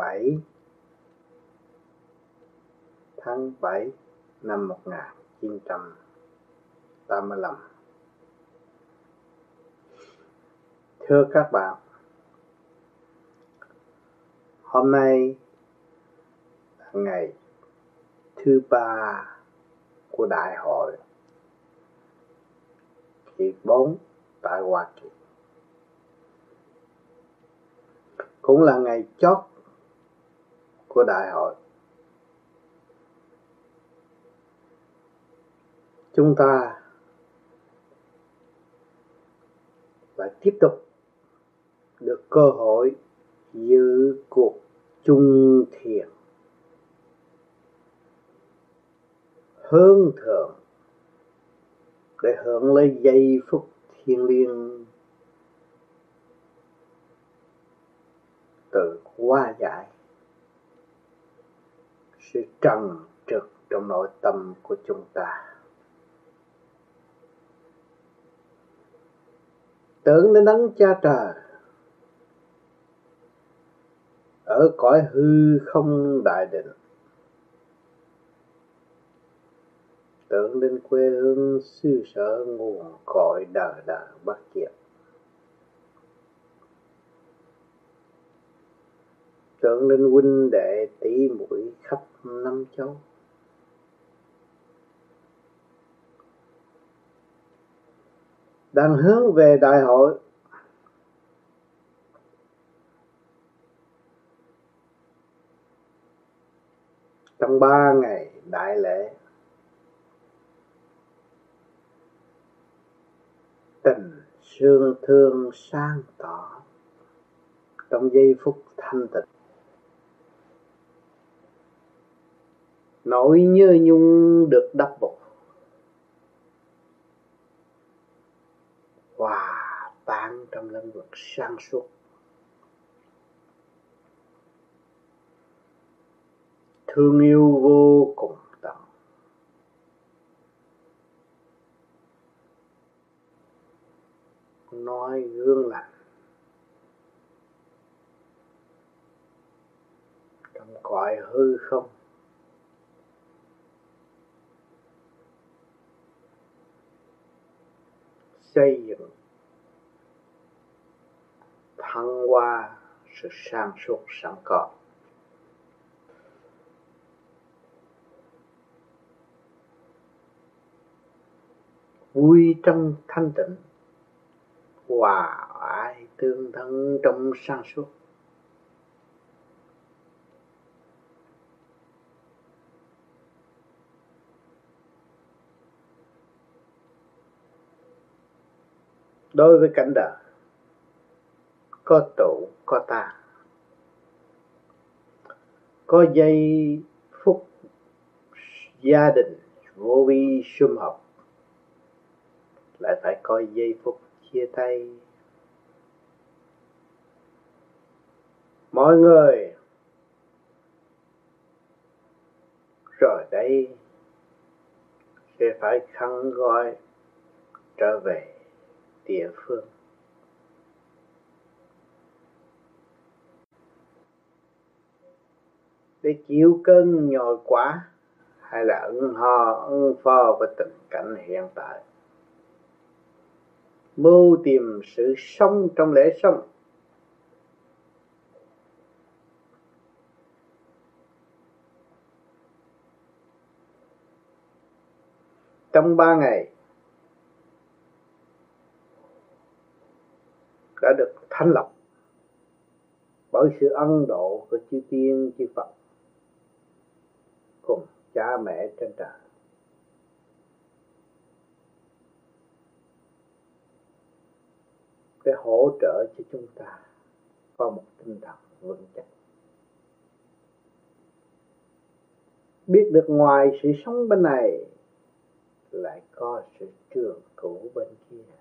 7 tháng 7 năm 1985. Thưa các bạn, hôm nay là ngày thứ ba của đại hội kỳ 4 tại Hoa Kỳ. Cũng là ngày chót của đại hội. Chúng ta lại tiếp tục được cơ hội giữ cuộc chung thiền hướng thượng để hưởng lấy giây phút thiêng liêng từ qua giải sự trần trực trong nội tâm của chúng ta. Tưởng đến đấng cha trời, ở cõi hư không đại định. Tưởng đến quê hương sư sở nguồn cội đời đời bất diệt. Tưởng đến huynh đệ tỷ muội khắp năm châu. Đang hướng về đại hội. Trong ba ngày đại lễ, tình sương thương sang tỏ. Trong giây phút thanh tịnh nỗi nhớ nhung được đắp bột hòa tan trong lĩnh vực sáng suốt. Thương yêu vô cùng tận. Nói gương lành. Trong cõi hư không. Xây dựng thăng hoa sự sáng suốt sẵn có. Vui trong thanh tịnh, hòa ái tương thân trong sáng suốt. Đối với cảnh đời, có tụ có ta. Có giây phút gia đình vô vi sum học lại phải có giây phút chia tay. Mọi người, rồi đây sẽ phải khăn gọi trở về địa phương để chịu cơn nhồi quá, hay là ứng ho ứng phó với tình cảnh hiện tại. Mưu tìm sự sống trong lễ sống. Trong ba ngày đã được thanh lọc bởi sự ân độ của chư tiên, chư Phật cùng cha mẹ trên trời. Để hỗ trợ cho chúng ta có một tinh thần vững chắc. Biết được ngoài sự sống bên này, lại có sự trường cửu bên kia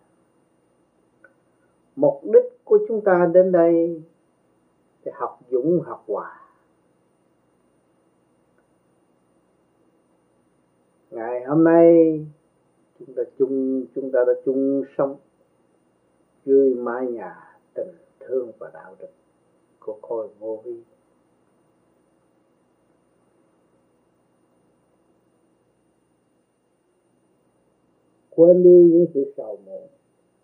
mục đích của chúng ta đến đây để học dũng, học hòa. Ngày hôm nay, chúng ta chung, chúng ta đã chung sống dưới mái nhà tình thương và đạo đức của khối vô vi quên đi những sự sầu muộn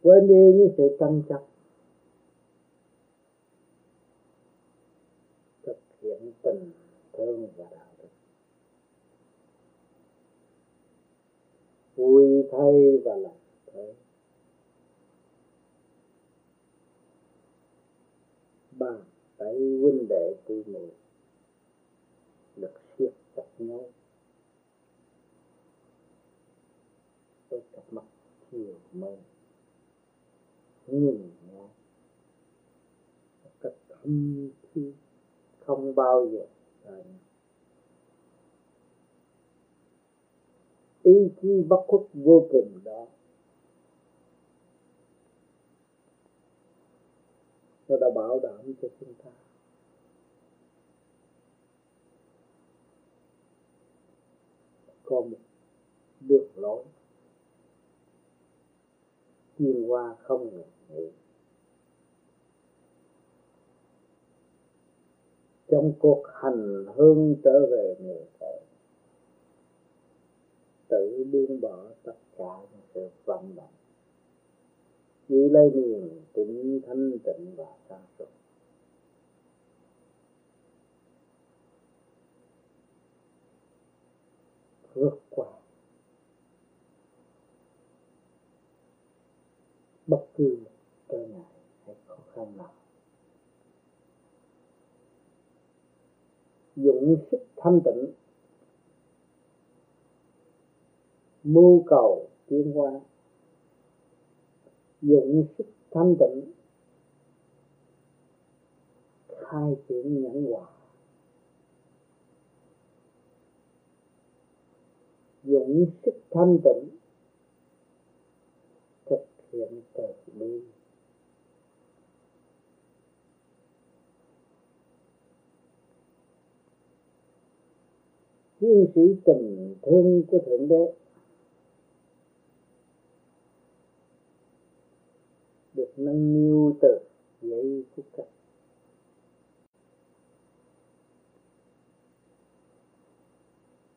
quên đi những sự tranh chấp thực hiện tình thương và đạo đức. Vui thay và lành thay bàn tay huynh đệ tỉ muội được siết chặt nhau. Với cặp mắt chiều mây nhìn nhau một cách thâm thi không bao giờ rời ý chí bất khuất vô cùng đó nó đã bảo đảm cho chúng ta. Có một đường lối. Chuyên qua không ngừng nghỉ trong cuộc hành hương trở về nguồn cội tự buông bỏ tất cả những sự vận động giữ lấy niềm tin thanh tịnh và sáng suốt vượt qua bất cứ cho Ngài hay khó khăn nào dụng sức thanh tịnh, mưu cầu tiến hóa. Dụng sức thanh tịnh, khai triển nhẫn hòa. Dụng sức thanh tịnh, thực hiện từ bi. Chiến sĩ tình thương của thượng đế. Được nâng niu từ giây phút cách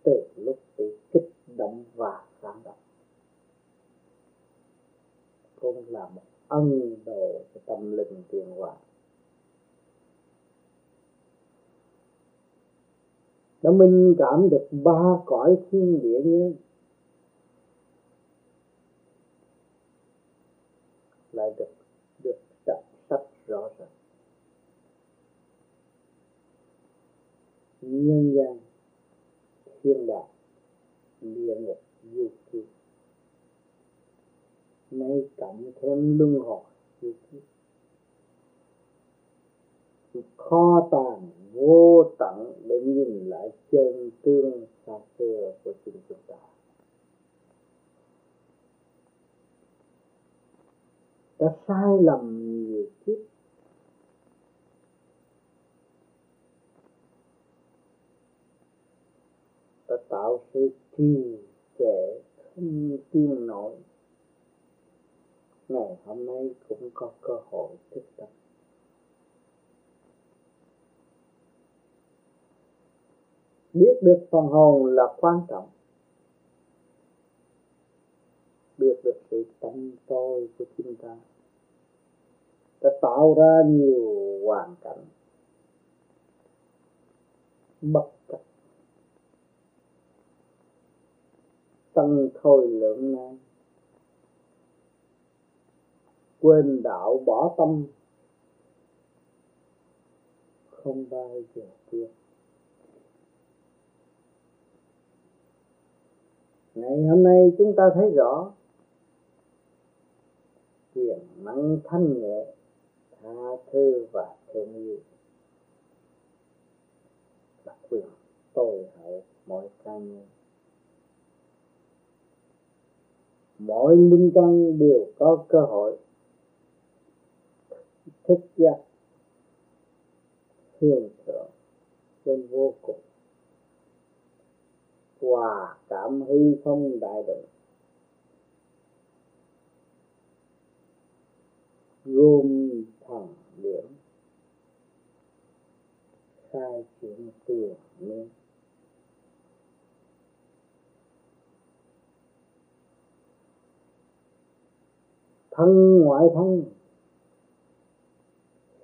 từ lúc bị kích động và cảm động. Cũng là một ân đồ cho tâm linh tiền hoàng đã minh cảm được ba cõi thiên địa nhé, lại được được đọc sắc rõ ràng. Nhân gian thiên đàng địa ngục du kỳ nay cộng thêm luân hồi du kỳ kho tàng vô tận để nhìn lại chân tương xa xưa của chính chúng ta. Đã sai lầm nhiều kiếp. Đã tạo sự trì trệ không tin nổi. Ngày hôm nay cũng có cơ hội thức tập biết được phần hồn là quan trọng. Biết được sự tâm tôi của chúng ta. Đã tạo ra nhiều hoàn cảnh. Bất cập. Tăng thôi lượng nan quên đạo bỏ tâm. Không bao giờ tiếc. Ngày hôm nay chúng ta thấy rõ quyền năng thanh nhẹ, tha thứ và thương yêu. Là quyền tôi hậu mọi cá nhân. Mỗi linh căn đều có cơ hội thức giác hương thượng trên vô cùng hòa cảm hư không đại định. Gồm thẳng điểm. Khai triển tiền nguyên thân ngoại thân.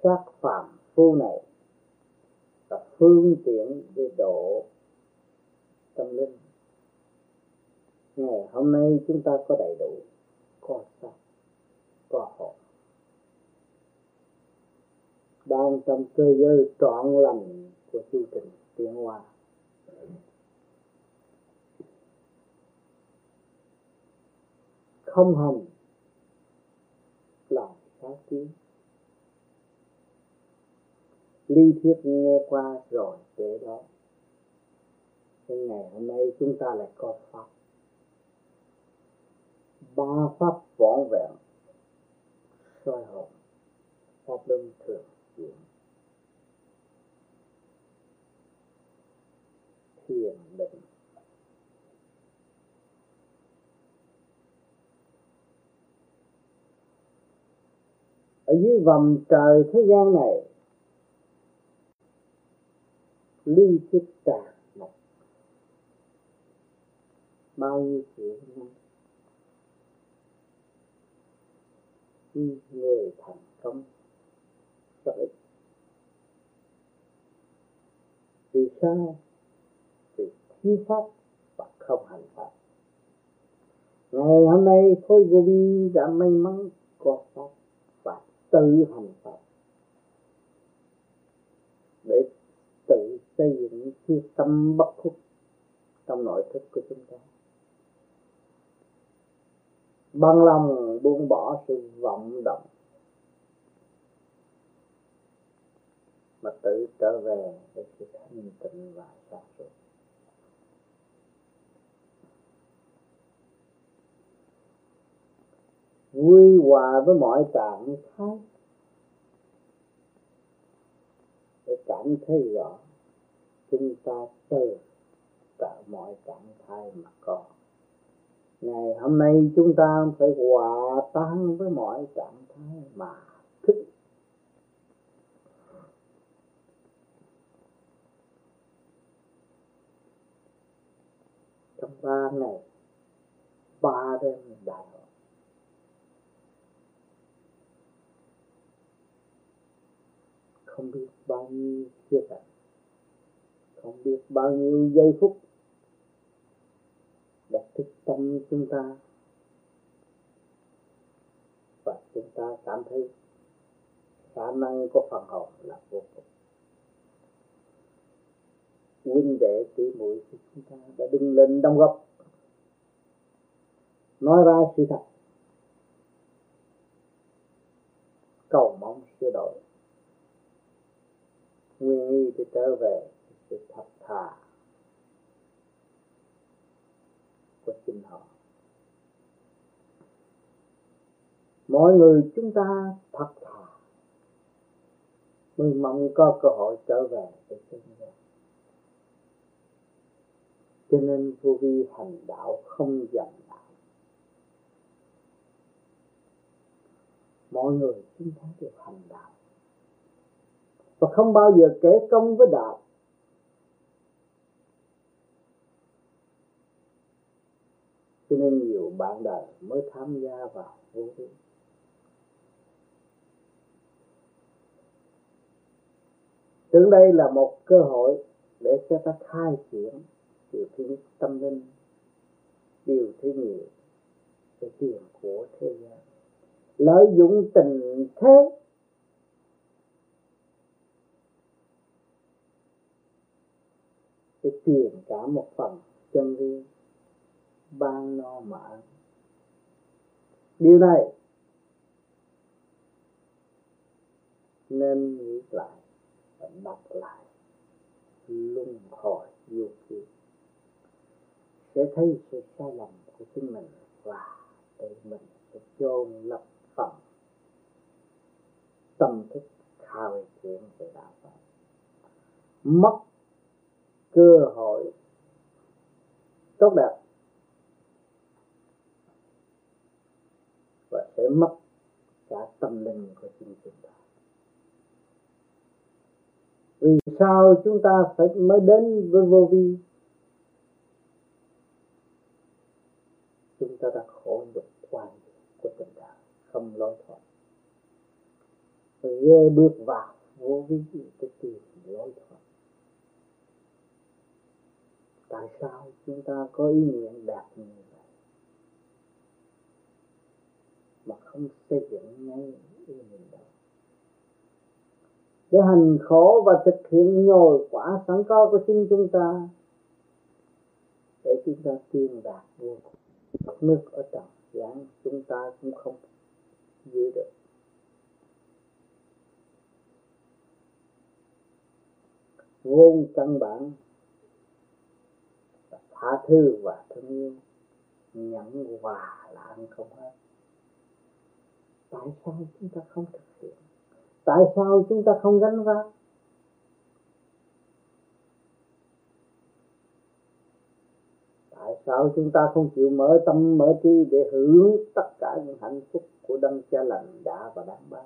Xác phạm phu này. Là phương tiện để độ linh ngày hôm nay chúng ta có đầy đủ, có sắc có hồn đang trong cơ giới trọn lành của chu trình tiến hóa. Không hành là sáng kiến lý thuyết nghe qua rồi để đó nhưng ngày hôm nay chúng ta lại có pháp. Ba pháp võn vẹn, soi hồn pháp luân thường chuyển. Thiền định. Ở dưới vòng trời thế gian này, ly thức tràn ngập bao nhiêu chuyện năm người thành công rất ít vì sao? Vì thiếu pháp và không hành pháp ngày hôm nay Thôi vô vi đã may mắn có pháp và tự hành pháp để tự xây dựng cái tâm bất khuất trong nội thức của chúng ta bằng lòng buông bỏ sự vọng động. Mà tự trở về với sự thanh tịnh và sáng suốt vui hòa với mọi trạng thái để cảm thấy rõ, chúng ta từ cả mọi trạng thái mà có ngày hôm nay chúng ta phải hòa tan với mọi trạng thái mà thức trong ba ngày, ba đêm đại hội. Không biết bao nhiêu chia sẻ không biết bao nhiêu giây phút đã thức tâm chúng ta. Và chúng ta cảm thấy khả năng của phần hồn là vô cùng. Huynh đệ tỷ muội của chúng ta đã đứng lên đóng góp. Nói ra sự thật. Cầu mong sửa đổi. Nguyên y để trở về sự thật thà. Của chính họ mọi người chúng ta thật thà. Mới mong có cơ hội trở về với chân nhân cho nên vô vi hành đạo không dành đạo mọi người chúng ta đều hành đạo. Và không bao giờ kể công với đạo. Cho nên nhiều bạn đời mới tham gia vào vô vi tưởng đây là một cơ hội để cho ta khai triển điều thứ nhất tâm linh, điều thứ nhì cái tiền của thế gian. Lợi dụng tình thế, để truyền cả một phần chân lý ban no mãn điều này nên nghĩ lại và đọc lại luân hồi vô kia sẽ thấy sự sai lầm của chính mình và tự mình sẽ chôn lập phần tâm thức khao chuyện về đạo Phật. Mất cơ hội tốt đẹp và sẽ mất cả tâm linh của chính chúng ta. Vì sao chúng ta phải mới đến với vô vi? Chúng ta đã khổ nhục quan của tình đời không lối thoát. Ghé bước vào vô vi cái tìm lối thoát. Tại sao chúng ta có ý nguyện đạt như mà không xây dựng ngay ý nguyện đó để hành khổ và thực hiện nhồi quả sẵn có của chính chúng ta, để chúng ta tiên đạt vô cùng nước ở trần gian chúng ta cũng không giữ được. Vốn căn bản tha thứ và thương yêu, nhẫn hòa là ăn không hết tại sao chúng ta không thực hiện? Tại sao chúng ta không gánh vác? Tại sao chúng ta không chịu mở tâm, mở trí để hưởng tất cả những hạnh phúc của đấng cha lành đã và đang ban?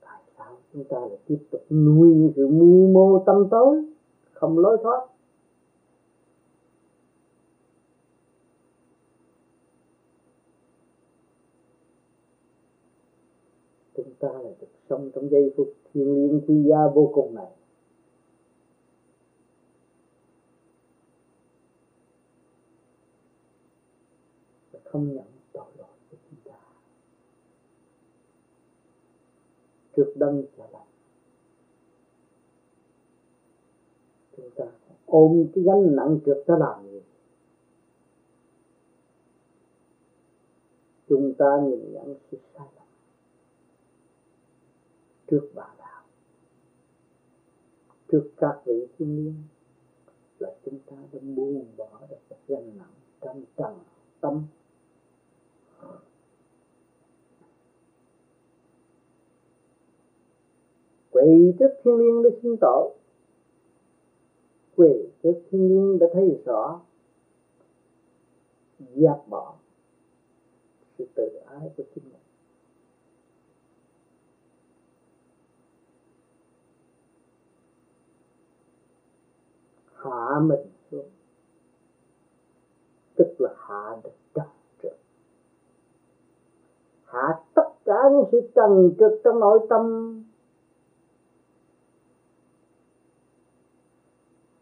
Tại sao chúng ta lại tiếp tục nuôi những sự mưu mô tâm tối, không lối thoát? Chúng ta lại được sống trong giây phút thiên liêng quy gia vô cùng này. Không nhận tội lỗi của chúng ta. Trước đấng trả lại chúng ta ôm cái gánh nặng trước ta làm gì? Chúng ta nhìn nhận sự sai trước bà đạo trước các vị thiên liêng là chúng ta đã buông bỏ được cái gánh nặng trong trần tâm. Quỳ trước thiên liêng để xin tội. Quỳ trước thiên liêng đã thấy rõ dẹp bỏ sự tự ái của chính mình. Hạ mình xuống. Tức là hạ được trần trực hạ tất cả những sự trần trực trong nội tâm.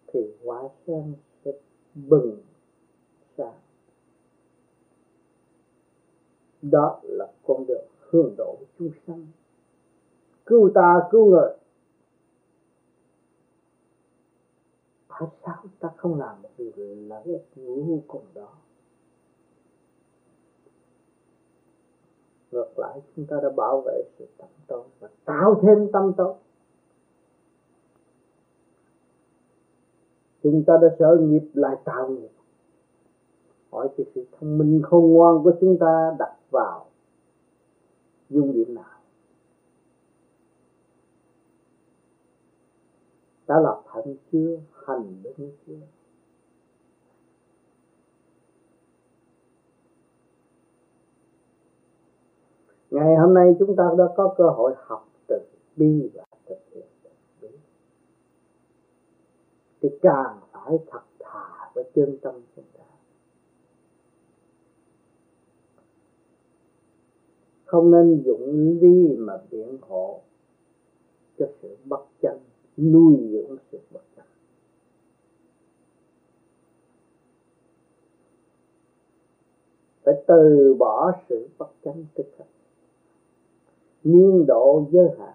Thì quả sen sẽ bừng sáng. Đó là con đường hướng độ chúng sanh. Cứu ta, cứu người. Hát sao ta không làm một điều lợi ích vô cùng đó. Ngược lại, chúng ta đã bảo vệ sự tâm tối và tạo thêm tâm tối. Chúng ta đã sở nghiệp lại tạo nghiệp. Hỏi cái sự thông minh khôn ngoan của chúng ta đặt vào dung điểm nào? Đã lập hạnh chưa? Hành đúng kia ngày hôm nay chúng ta đã có cơ hội học từ bi và thực hiện từ thì càng phải thật thà với chân tâm chúng ta. Không nên dụng lý mà biện hộ cho sự bất chân nuôi dưỡng sự bất chân phải từ bỏ sự bất chánh tức thật niên độ giới hạn.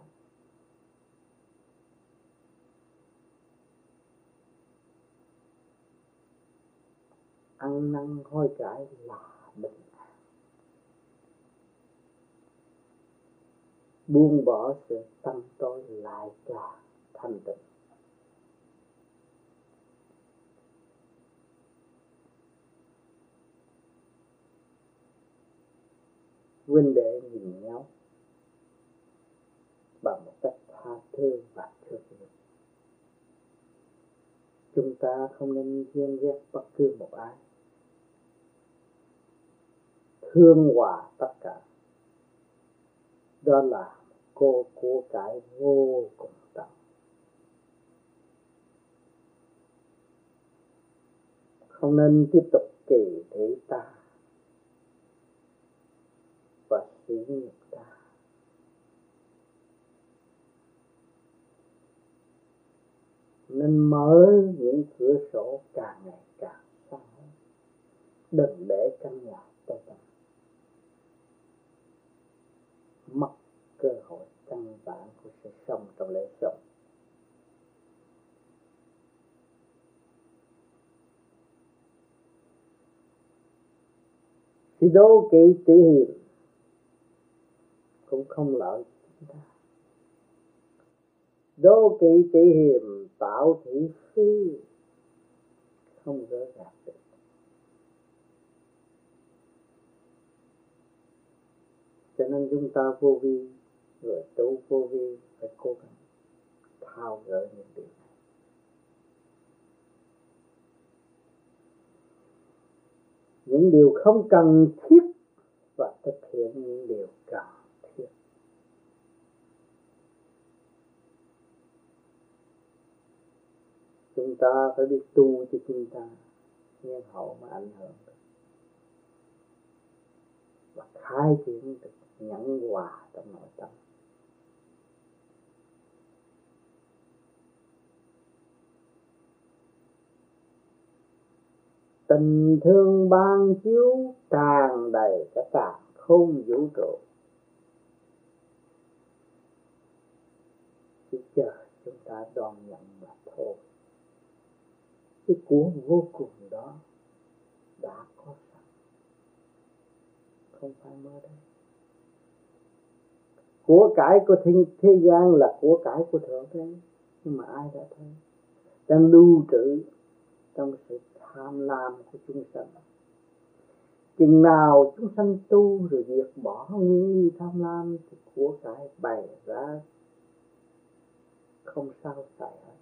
Ăn năn hối cải là bình an. Buông bỏ sự tâm tôi lại càng thanh tịnh. Huynh đệ nhìn nhau bằng một cách tha thứ và thương yêu chúng ta không nên ghen ghét bất cứ một ai. Thương hòa tất cả. Đó là cô của cải vô cùng tận. Không nên tiếp tục kỳ thị ta. Hủy nhục ta. Nên mở những cửa sổ càng ngày càng xa đừng để căn nhà tối tăm mất cơ hội căn bản của sự sống trong lễ sống. Thì đố kỵ tỷ hiềm cũng không lợi chúng ta. Đố kỵ tỷ hiềm tạo thị phi, không gỡ gạt được. Cho nên chúng ta vô vi, người tu vô vi phải cố gắng thao gỡ những điều này. Những điều không cần thiết và thực hiện những điều cần thiết chúng ta phải biết tu cho chúng ta nhân hậu mà ảnh hưởng. Và khai triển được nhẫn hòa trong nội tâm. Tình thương ban chiếu tràn đầy cả cả không vũ trụ. Chỉ chờ chúng ta đón nhận mà thôi cái của vô cùng đó đã có sẵn không phải mơ đây của cải của thế, thế gian là của cải của thượng thế nhưng mà ai đã thấy? Đang lưu trữ trong sự tham lam của chúng sanh. Chừng nào chúng sanh tu rồi diệt bỏ nguyên lý tham lam thì của cải bày ra không sao xảy hết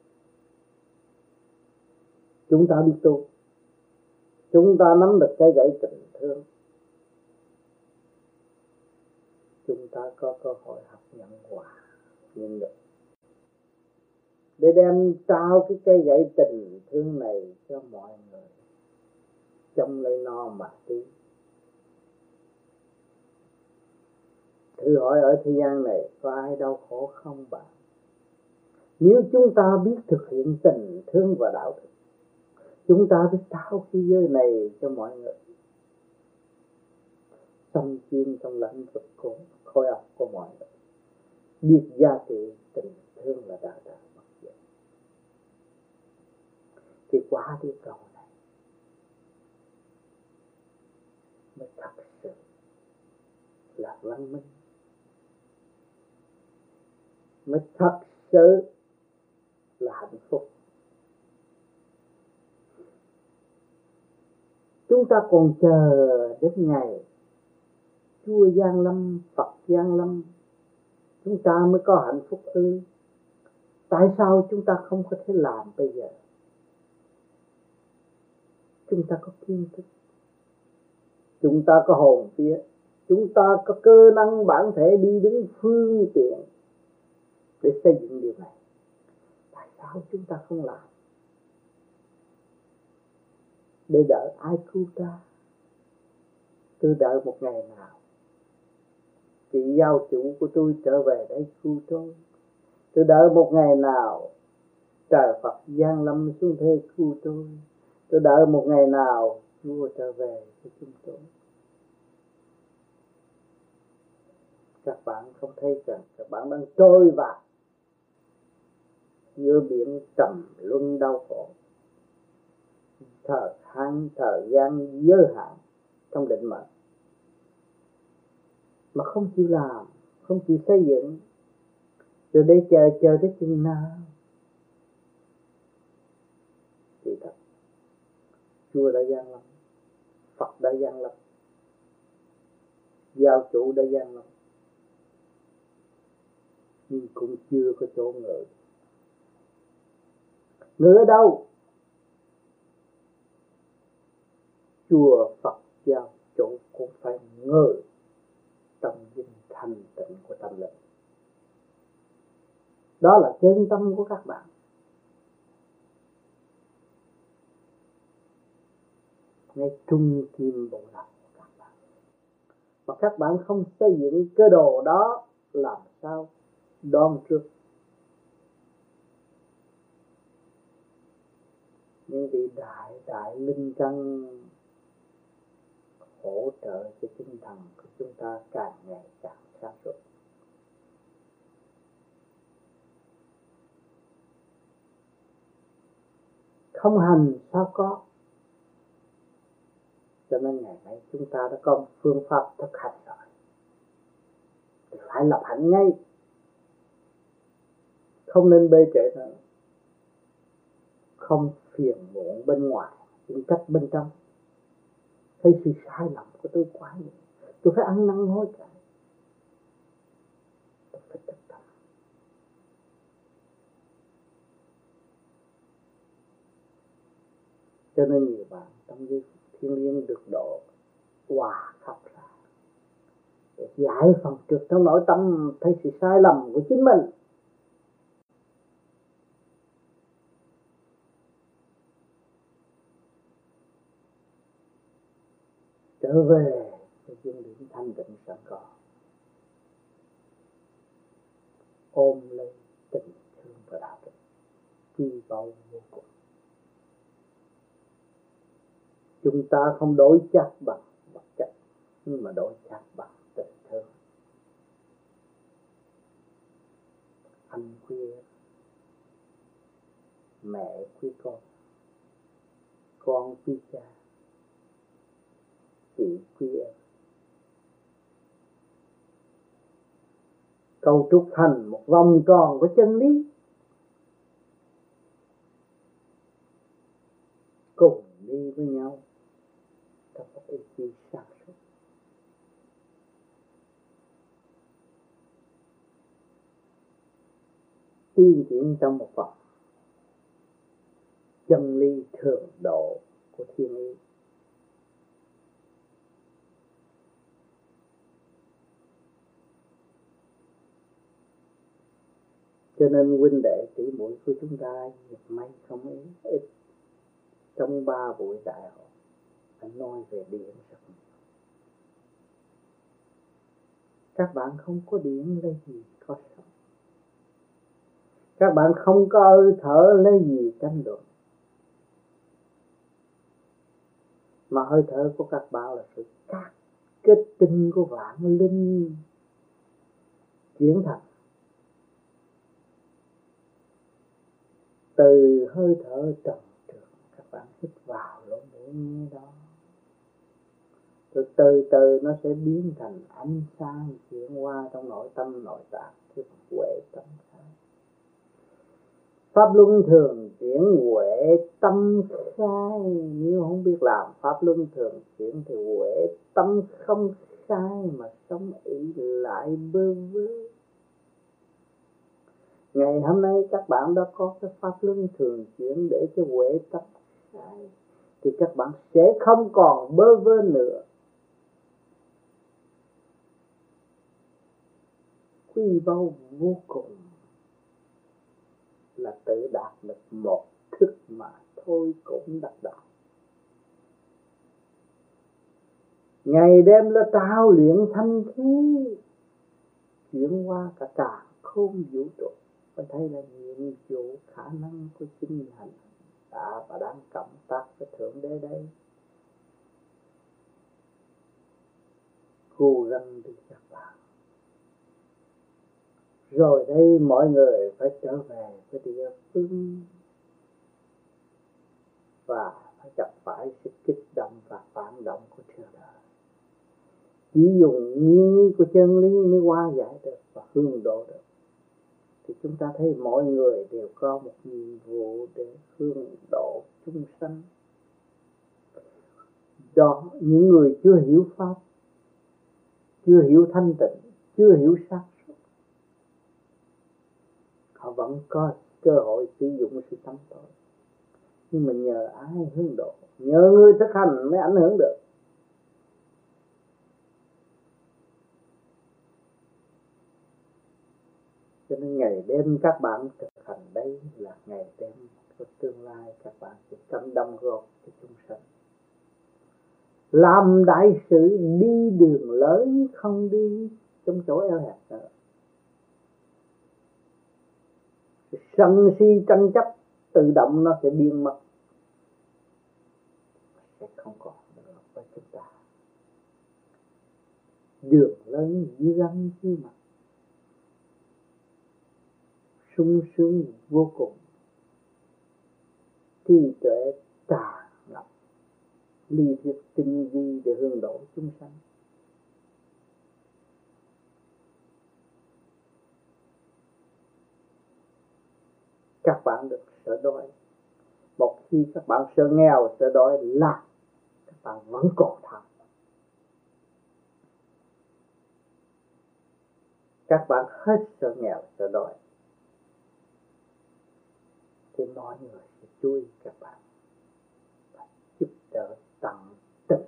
chúng ta đi tu. Chúng ta nắm được cái gãy tình thương. Chúng ta có cơ hội học nhận quả nhân lực để đem trao cái cây gậy tình thương này cho mọi người, trong lấy no mà tí. Thử hỏi ở thế gian này, có ai đau khổ không bạn? Nếu chúng ta biết thực hiện tình thương và đạo đức chúng ta biết trao khi giới này cho mọi người. Tâm chuyên trong lãnh vực của khối óc của mọi người. Biết giá trị tình thương là đã đã mất diệt. Thì quá đi cầu này. Mới thật sự là văn minh. Mới thật sự là hạnh phúc. Chúng ta còn chờ đến ngày Chúa Giang Lâm, Phật Giang Lâm. Chúng ta mới có hạnh phúc ư? Tại sao chúng ta không có thể làm bây giờ? Chúng ta có kiến thức. Chúng ta có hồn vía. Chúng ta có cơ năng bản thể đi đứng phương tiện Để xây dựng điều này. Tại sao chúng ta không làm? Để đợi ai cứu ta. Tôi đợi một ngày nào chị giao chủ của tôi trở về đây cứu tôi. Tôi đợi một ngày nào, trời Phật giang lâm xuống thế cứu tôi. Tôi đợi một ngày nào, Chúa trở về với chúng tôi. Các bạn không thấy rằng các bạn đang trôi vào giữa biển trầm luân đau khổ thời hạn thời gian, giới hạn trong định mệnh. Mà không chịu làm, không chịu xây dựng, rồi đây chờ chờ tới chừng nào thì thật. Chúa đã gian lắm phật đã gian lắm giáo chủ đã gian lắm nhưng cũng chưa có chỗ ngự ngự ở đâu? Chùa phật giáo chủ cũng phải ngờ tâm dinh thanh tịnh của tâm linh. Đó là chân tâm của các bạn. Ngay trung kim bộ đạo của các bạn. Mà các bạn không xây dựng cơ đồ đó, làm sao đoan trước? Những vị đại đại linh căn hỗ trợ cho tinh thần của chúng ta càng ngày càng sáng suốt. Không hành sao có. Cho nên ngày nay chúng ta đã có phương pháp thực hành rồi. Thì phải lập hạnh ngay. Không nên bê trễ nữa. Không phiền muộn bên ngoài nhưng cách bên trong thấy sự sai lầm của tôi quá nhiều. Tôi phải ăn năn hối cải. Tôi phải thực tập cho nên nhiều bạn trong giây thiên liêng được độ hòa khắp ra để giải phần trực trong nội tâm thấy sự sai lầm của chính mình. Trở về cái dung điểm thanh tịnh sẵn có. Ôm lấy tình thương và đạo đức quy báu vô cùng. Chúng ta không đối chắc bằng vật chất, nhưng mà đối chắc bằng tình thương. Anh khuya, mẹ quý con con quý cha chị quý em. Cầu trúc thành một vòng tròn của chân lý. Cùng đi với nhau. Trong một ý chí sáng suốt tiên triển trong một vòng. Chân lý thượng độ của thiên ý. Cho nên huynh đệ tỷ muội của chúng ta nhập may không ít, ít. Trong ba buổi đại hội anh nói về điện rất các bạn không có điện lấy gì có sống. Các bạn không có hơi thở lấy gì tranh luận. Mà hơi thở của các bạn là sự cắt kết tinh của vạn linh. Chuyển thành từ hơi thở trầm trượt, các bạn hít vào lỗ mũi nghe đó. Rồi từ từ nó sẽ biến thành ánh sáng chuyển qua trong nội tâm, nội tạng cái huệ tâm khai pháp luân thường chuyển huệ tâm khai. Nếu không biết làm pháp luân thường chuyển thì huệ tâm không khai mà sống ý lại bơ vơ ngày hôm nay các bạn đã có cái pháp luân thường chuyển để cho huệ tập. Thì các bạn sẽ không còn bơ vơ nữa. Quy bao vô cùng là tự đạt được một thức mà thôi cũng đạt đạt ngày đêm là tao luyện thanh khí, chuyển qua cả cả không vũ trụ con thấy là nhiệm vụ khả năng của chính hành đã và đang cộng tác với thượng đế đây cố gắng đi các bạn rồi đây mọi người phải trở về với địa phương và phải gặp phải sự kích động và phản động của trời đời chỉ dùng nguyên của chân lý mới qua giải được và hương độ được thì chúng ta thấy mọi người đều có một nhiệm vụ để hướng độ chúng sanh. Đó những người chưa hiểu pháp, chưa hiểu thanh tịnh, chưa hiểu sắc họ vẫn có cơ hội sử dụng sự tâm tội nhưng mà nhờ ai hướng độ? Nhờ người thực hành mới ảnh hưởng được. Cho nên ngày đêm các bạn thực hành đây là ngày đêm của tương lai. Các bạn sẽ tâm đóng góp cho chúng sanh. Làm đại sự, đi đường lớn không đi trong chỗ eo hẹp nữa. Sân si tranh chấp, tự động nó sẽ biến mất. Sẽ không còn nữa với chúng ta. Đường lớn dưới răng dưới mặt sung sướng vô cùng, trí tuệ tràn ngập ly thuyết tinh vi để hương độ chúng sanh. Các bạn được sợ đói. Một khi các bạn sợ nghèo, sợ đói là các bạn vẫn còn tham. Các bạn hết sợ nghèo, sợ đói thì mọi người sẽ chú ý các bạn. Và giúp đỡ tận tình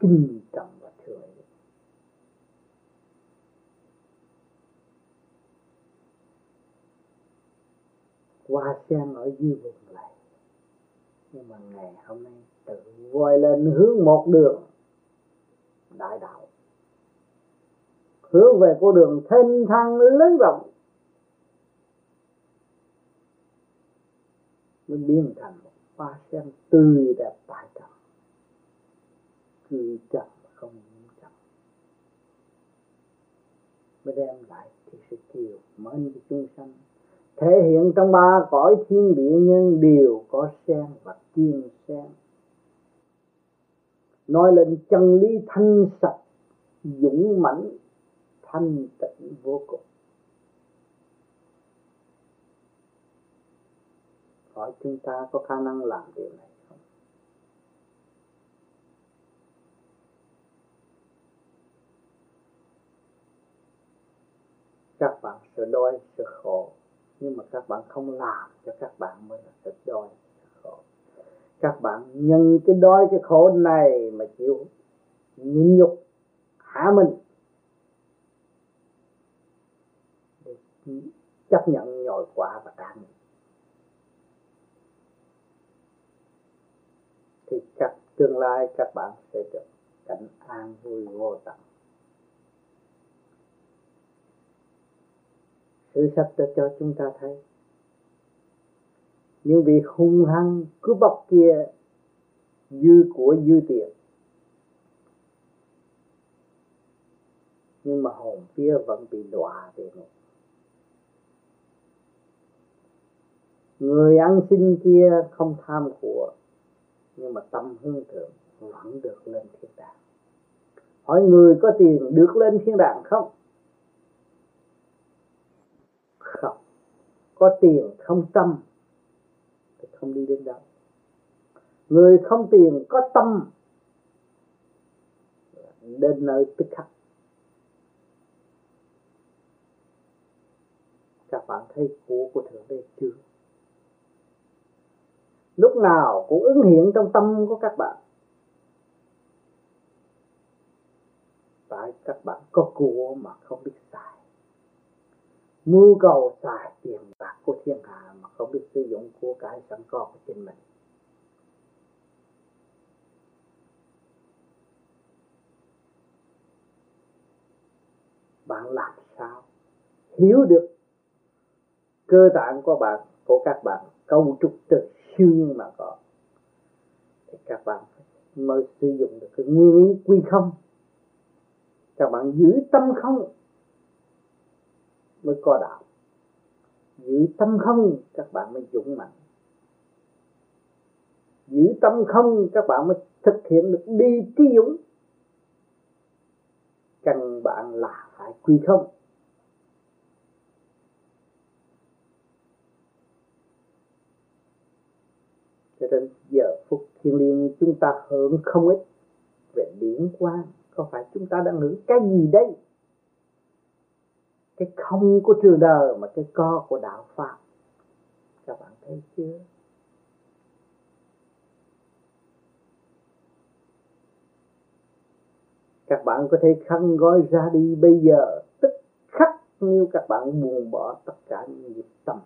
kinh trọng và thừa, yêu. Hoa sen ở dưới vùng này. Nhưng mà ngày hôm nay tự voi lên hướng một đường. Đại đạo. Hướng về con đường thanh thang lớn rộng. Nó biến thành một hoa sen tươi đẹp tại trần. Cứ chậm không nhiễm mới đem lại thì sự chiều mến cho chúng sanh. Thể hiện trong ba cõi thiên địa nhân đều có sen và kim sen. Nói lên chân lý thanh sạch, dũng mãnh, thanh tịnh vô cùng. Hỏi chúng ta có khả năng làm điều này không? Các bạn sợ đói sợ khổ. Nhưng mà các bạn không làm cho các bạn mới là sợ đói sợ khổ. Các bạn nhân cái đói, cái khổ này mà chịu nhịn nhục hạ mình? Để chấp nhận nhồi quả và trả nghiệp thì các tương lai các bạn sẽ được cảnh an vui vô tận sự sách đã cho chúng ta thấy, những vị hung hăng cứ bọc kia dư của dư tiền nhưng mà hồn kia vẫn bị đọa về. ngục người ăn xin kia không tham của nhưng mà tâm hương thượng vẫn được lên thiên đàng. Hỏi người có tiền được lên thiên đàng không? Không. Có tiền không tâm thì không đi đến đâu. Người không tiền có tâm đến nơi tức khắc. Các bạn thấy của của thượng đế chưa? Lúc nào cũng ứng hiện trong tâm của các bạn. Tại các bạn có của mà không biết xài. Mưu cầu xài tiền bạc của thiên hạ mà không biết sử dụng của cái sẵn có của chính mình. Bạn làm sao hiểu được cơ tạng của bạn, của các bạn cấu trúc từ siêu nhiên mà có. Thì các bạn mới sử dụng được cái nguyên lý quy không. Các bạn giữ tâm không mới có đạo. Giữ tâm không, các bạn mới dũng mạnh. Giữ tâm không, các bạn mới thực hiện được đi trí dũng. Cần bạn là phải quy không. Cho nên giờ phút thiên liêng chúng ta hưởng không ít về điển quang. Có phải chúng ta đang hưởng cái gì đây? Cái không của trường đời mà cái co của đạo pháp. Các bạn thấy chưa? Các bạn có thể khăn gói ra đi bây giờ. Tức khắc nếu các bạn buông bỏ tất cả những nghiệp tâm.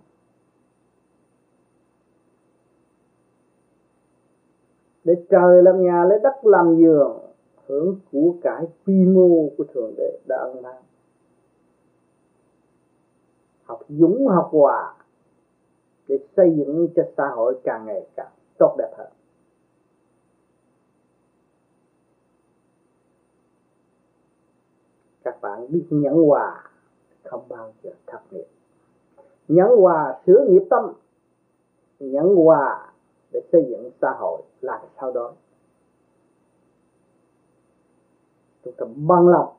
Để trời làm nhà, lấy đất làm giường, hưởng của cải quy mô của thượng đế đã ân ban học dũng, học hòa để xây dựng cho xã hội càng ngày càng tốt đẹp hơn. Các bạn biết nhẫn hòa không bao giờ thất nghiệp. Nhẫn hòa sửa nghiệp tâm, nhẫn hòa để xây dựng xã hội làm sao đó. Chúng ta bằng lòng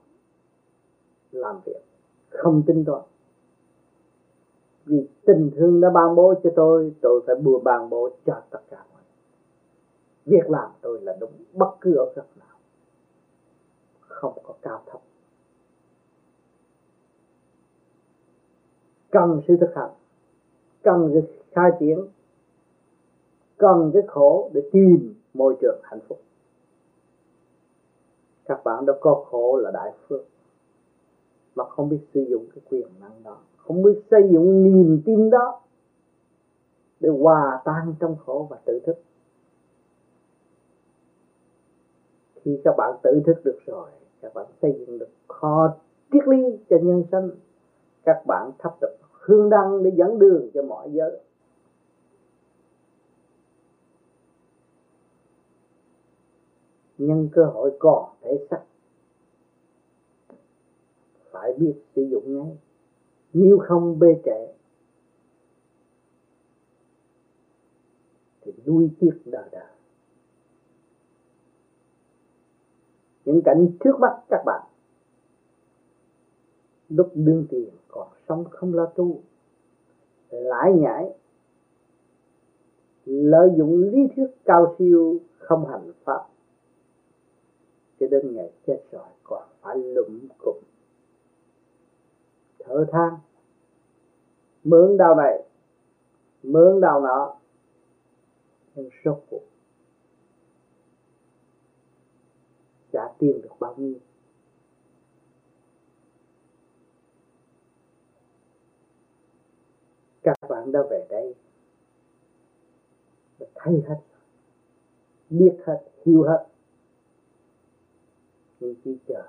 làm việc, không tính toán. Vì tình thương đã ban bố cho tôi tôi phải bùa ban bố cho tất cả mọi việc làm tôi là đúng, bất cứ ở góc nào, không có cao thấp. Cần sự thực hành, cần sự khai triển cần cái khổ để tìm môi trường hạnh phúc. Các bạn đã có khổ là đại phước, mà không biết sử dụng cái quyền năng đó, không biết xây dựng niềm tin đó để hòa tan trong khổ và tự thức. Khi các bạn tự thức được rồi, các bạn xây dựng được kho triết lý cho nhân sinh các bạn thắp được hương đăng để dẫn đường cho mọi giới. Nhân cơ hội còn thể sắc phải biết sử dụng ngay. Nếu không bê trễ, thì nuôi tiếc đời đời những cảnh trước mắt các bạn, lúc đương tiền còn sống không lo tu, lãi nhãi, lợi dụng lý thuyết cao siêu không hành pháp cho đến ngày chết rồi còn phải lụm cụm. Thở than. Mướn đau này. Mướn đau nọ. Nhưng sốt cuộc. Trả tiền được bao nhiêu. Các bạn đã về đây. Thấy hết biết hết, hiểu hết chỉ chỉ chờ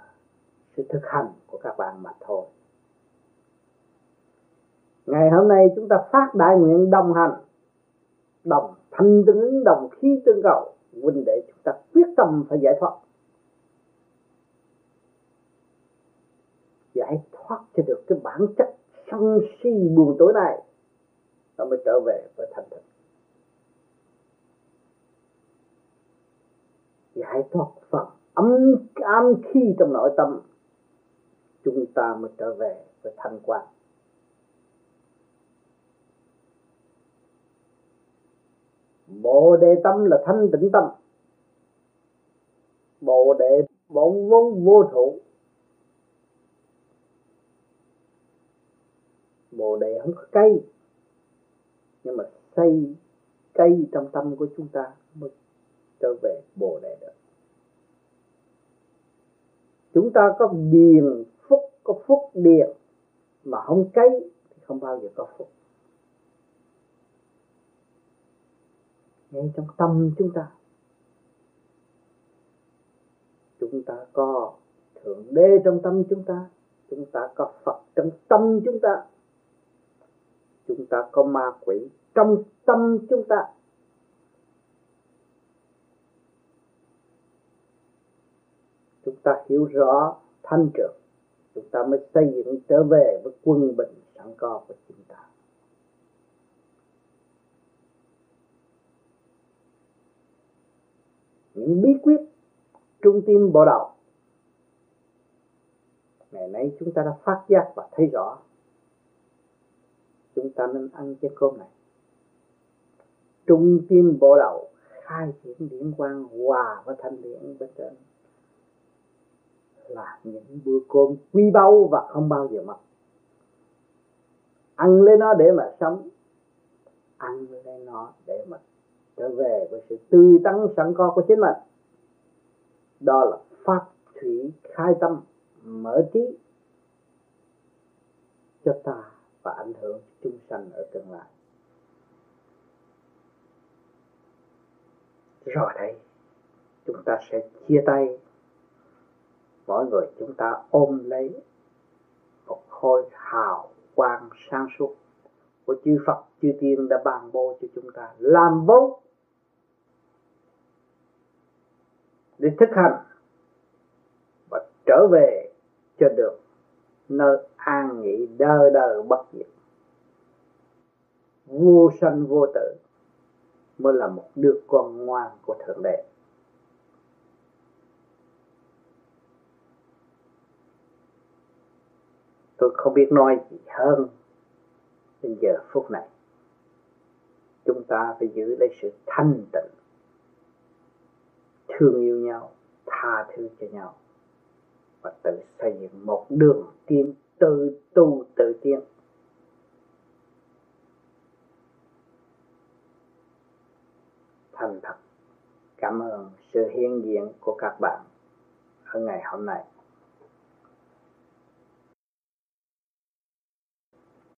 sự thực hành của các bạn mà thôi. Ngày hôm nay chúng ta phát đại nguyện đồng hành, đồng thanh tương ứng đồng khí tương cầu, huynh đệ chúng ta quyết tâm phải giải thoát. Giải thoát cho được cái bản chất sân si buồn tối này nó mới trở về với thành thực giải thoát phần ấm ám khi trong nội tâm, chúng ta mới trở về với thanh quan. Bộ đề tâm là thanh tịnh tâm. Bộ đề bổn vốn vô thủ Bồ đề không có cây. Nhưng mà xây cây trong tâm của chúng ta mới trở về Bồ đề được. Chúng ta có điền phúc, có phúc điền Mà không cấy thì không bao giờ có phúc. Ngay trong tâm chúng ta chúng ta có thượng đế trong tâm chúng ta chúng ta có phật trong tâm chúng ta chúng ta có ma quỷ trong tâm chúng ta. Chúng ta hiểu rõ thanh trực chúng ta mới xây dựng trở về với quân bình sẵn có của chúng ta. Những bí quyết trung tim bộ đầu ngày nay chúng ta đã phát giác và thấy rõ. Chúng ta nên ăn cái cơm này. Trung tim bộ đầu khai triển điển quang hòa với thanh điển bên trên là những bữa cơm quý báu và không bao giờ mất. Ăn lên nó để mà sống. Ăn lên nó để mà trở về với sự tươi tắn sẵn có của chính mình. Đó là phát thủy khai tâm, mở trí cho ta và ảnh hưởng chúng sanh ở tương lai. Rồi đây, chúng ta sẽ chia tay mỗi người chúng ta ôm lấy một khối hào quang sáng suốt của chư Phật, chư Tiên đã ban bố cho chúng ta làm vốn để thực hành và trở về cho được nơi an nghỉ đời đời bất diệt. Vô sanh vô tử mới là một đứa con ngoan của thượng đế. Tôi không biết nói gì hơn đến giờ phút này. Chúng ta phải giữ lấy sự thanh tịnh, thương yêu nhau, tha thứ cho nhau và tự xây dựng một đường tiên tự tu tự tiên thành thật, cảm ơn sự hiện diện của các bạn ở ngày hôm nay.